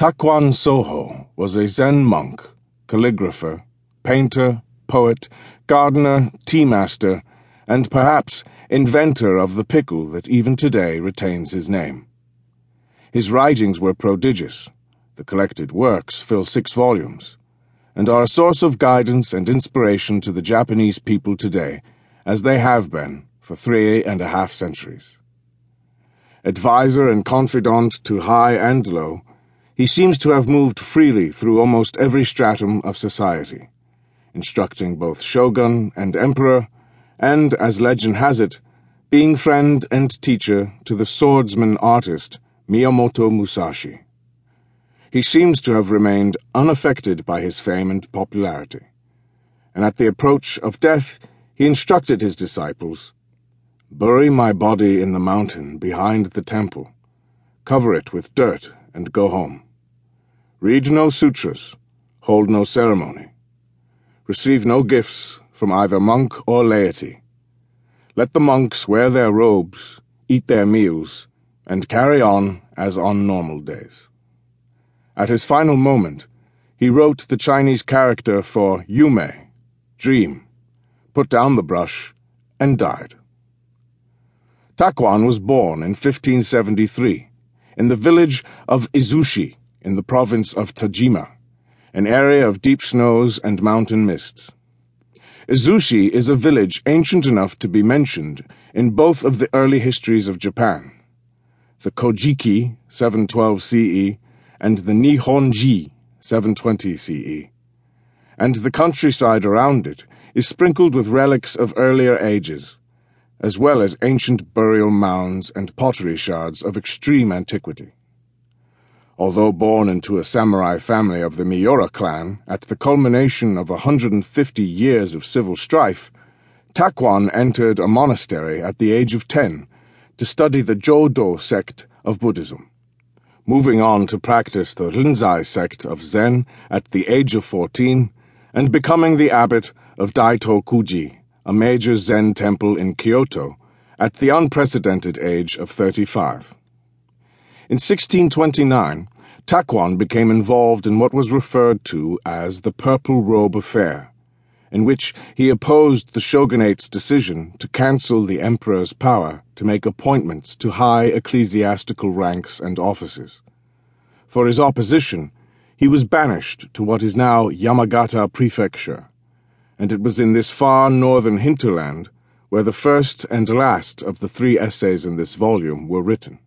Takuan Soho was a Zen monk, calligrapher, painter, poet, gardener, tea master, and perhaps inventor of the pickle that even today retains his name. His writings were prodigious. The collected works fill six volumes and are a source of guidance and inspiration to the Japanese people today, as they have been for three and a half centuries. Advisor and confidant to high and low, he seems to have moved freely through almost every stratum of society, instructing both shogun and emperor, and, as legend has it, being friend and teacher to the swordsman artist Miyamoto Musashi. He seems to have remained unaffected by his fame and popularity, and at the approach of death he instructed his disciples Bury my body in the mountain behind the temple, cover it with dirt, and go home. Read no sutras, hold no ceremony. Receive no gifts from either monk or laity. Let the monks wear their robes, eat their meals, and carry on as on normal days. At his final moment, he wrote the Chinese character for Yume, dream, put down the brush, and died. Takuan was born in 1573 in the village of Izushi in the province of Tajima, an area of deep snows and mountain mists. Izushi is a village ancient enough to be mentioned in both of the early histories of Japan. The Kojiki, 712 CE, and the Nihongi, 720 CE. And the countryside around it is sprinkled with relics of earlier ages, as well as ancient burial mounds and pottery shards of extreme antiquity. Although born into a samurai family of the Miura clan at the culmination of 150 years of civil strife, Takuan entered a monastery at the age of 10 to study the Jodo sect of Buddhism, moving on to practice the Rinzai sect of Zen at the age of 14 and becoming the abbot of Daitokuji a major Zen temple in Kyoto, at the unprecedented age of 35. In 1629, Takuan became involved in what was referred to as the Purple Robe Affair, in which he opposed the shogunate's decision to cancel the emperor's power to make appointments to high ecclesiastical ranks and offices. For his opposition, he was banished to what is now Yamagata Prefecture and it was in this far northern hinterland where the first and last of the three essays in this volume were written.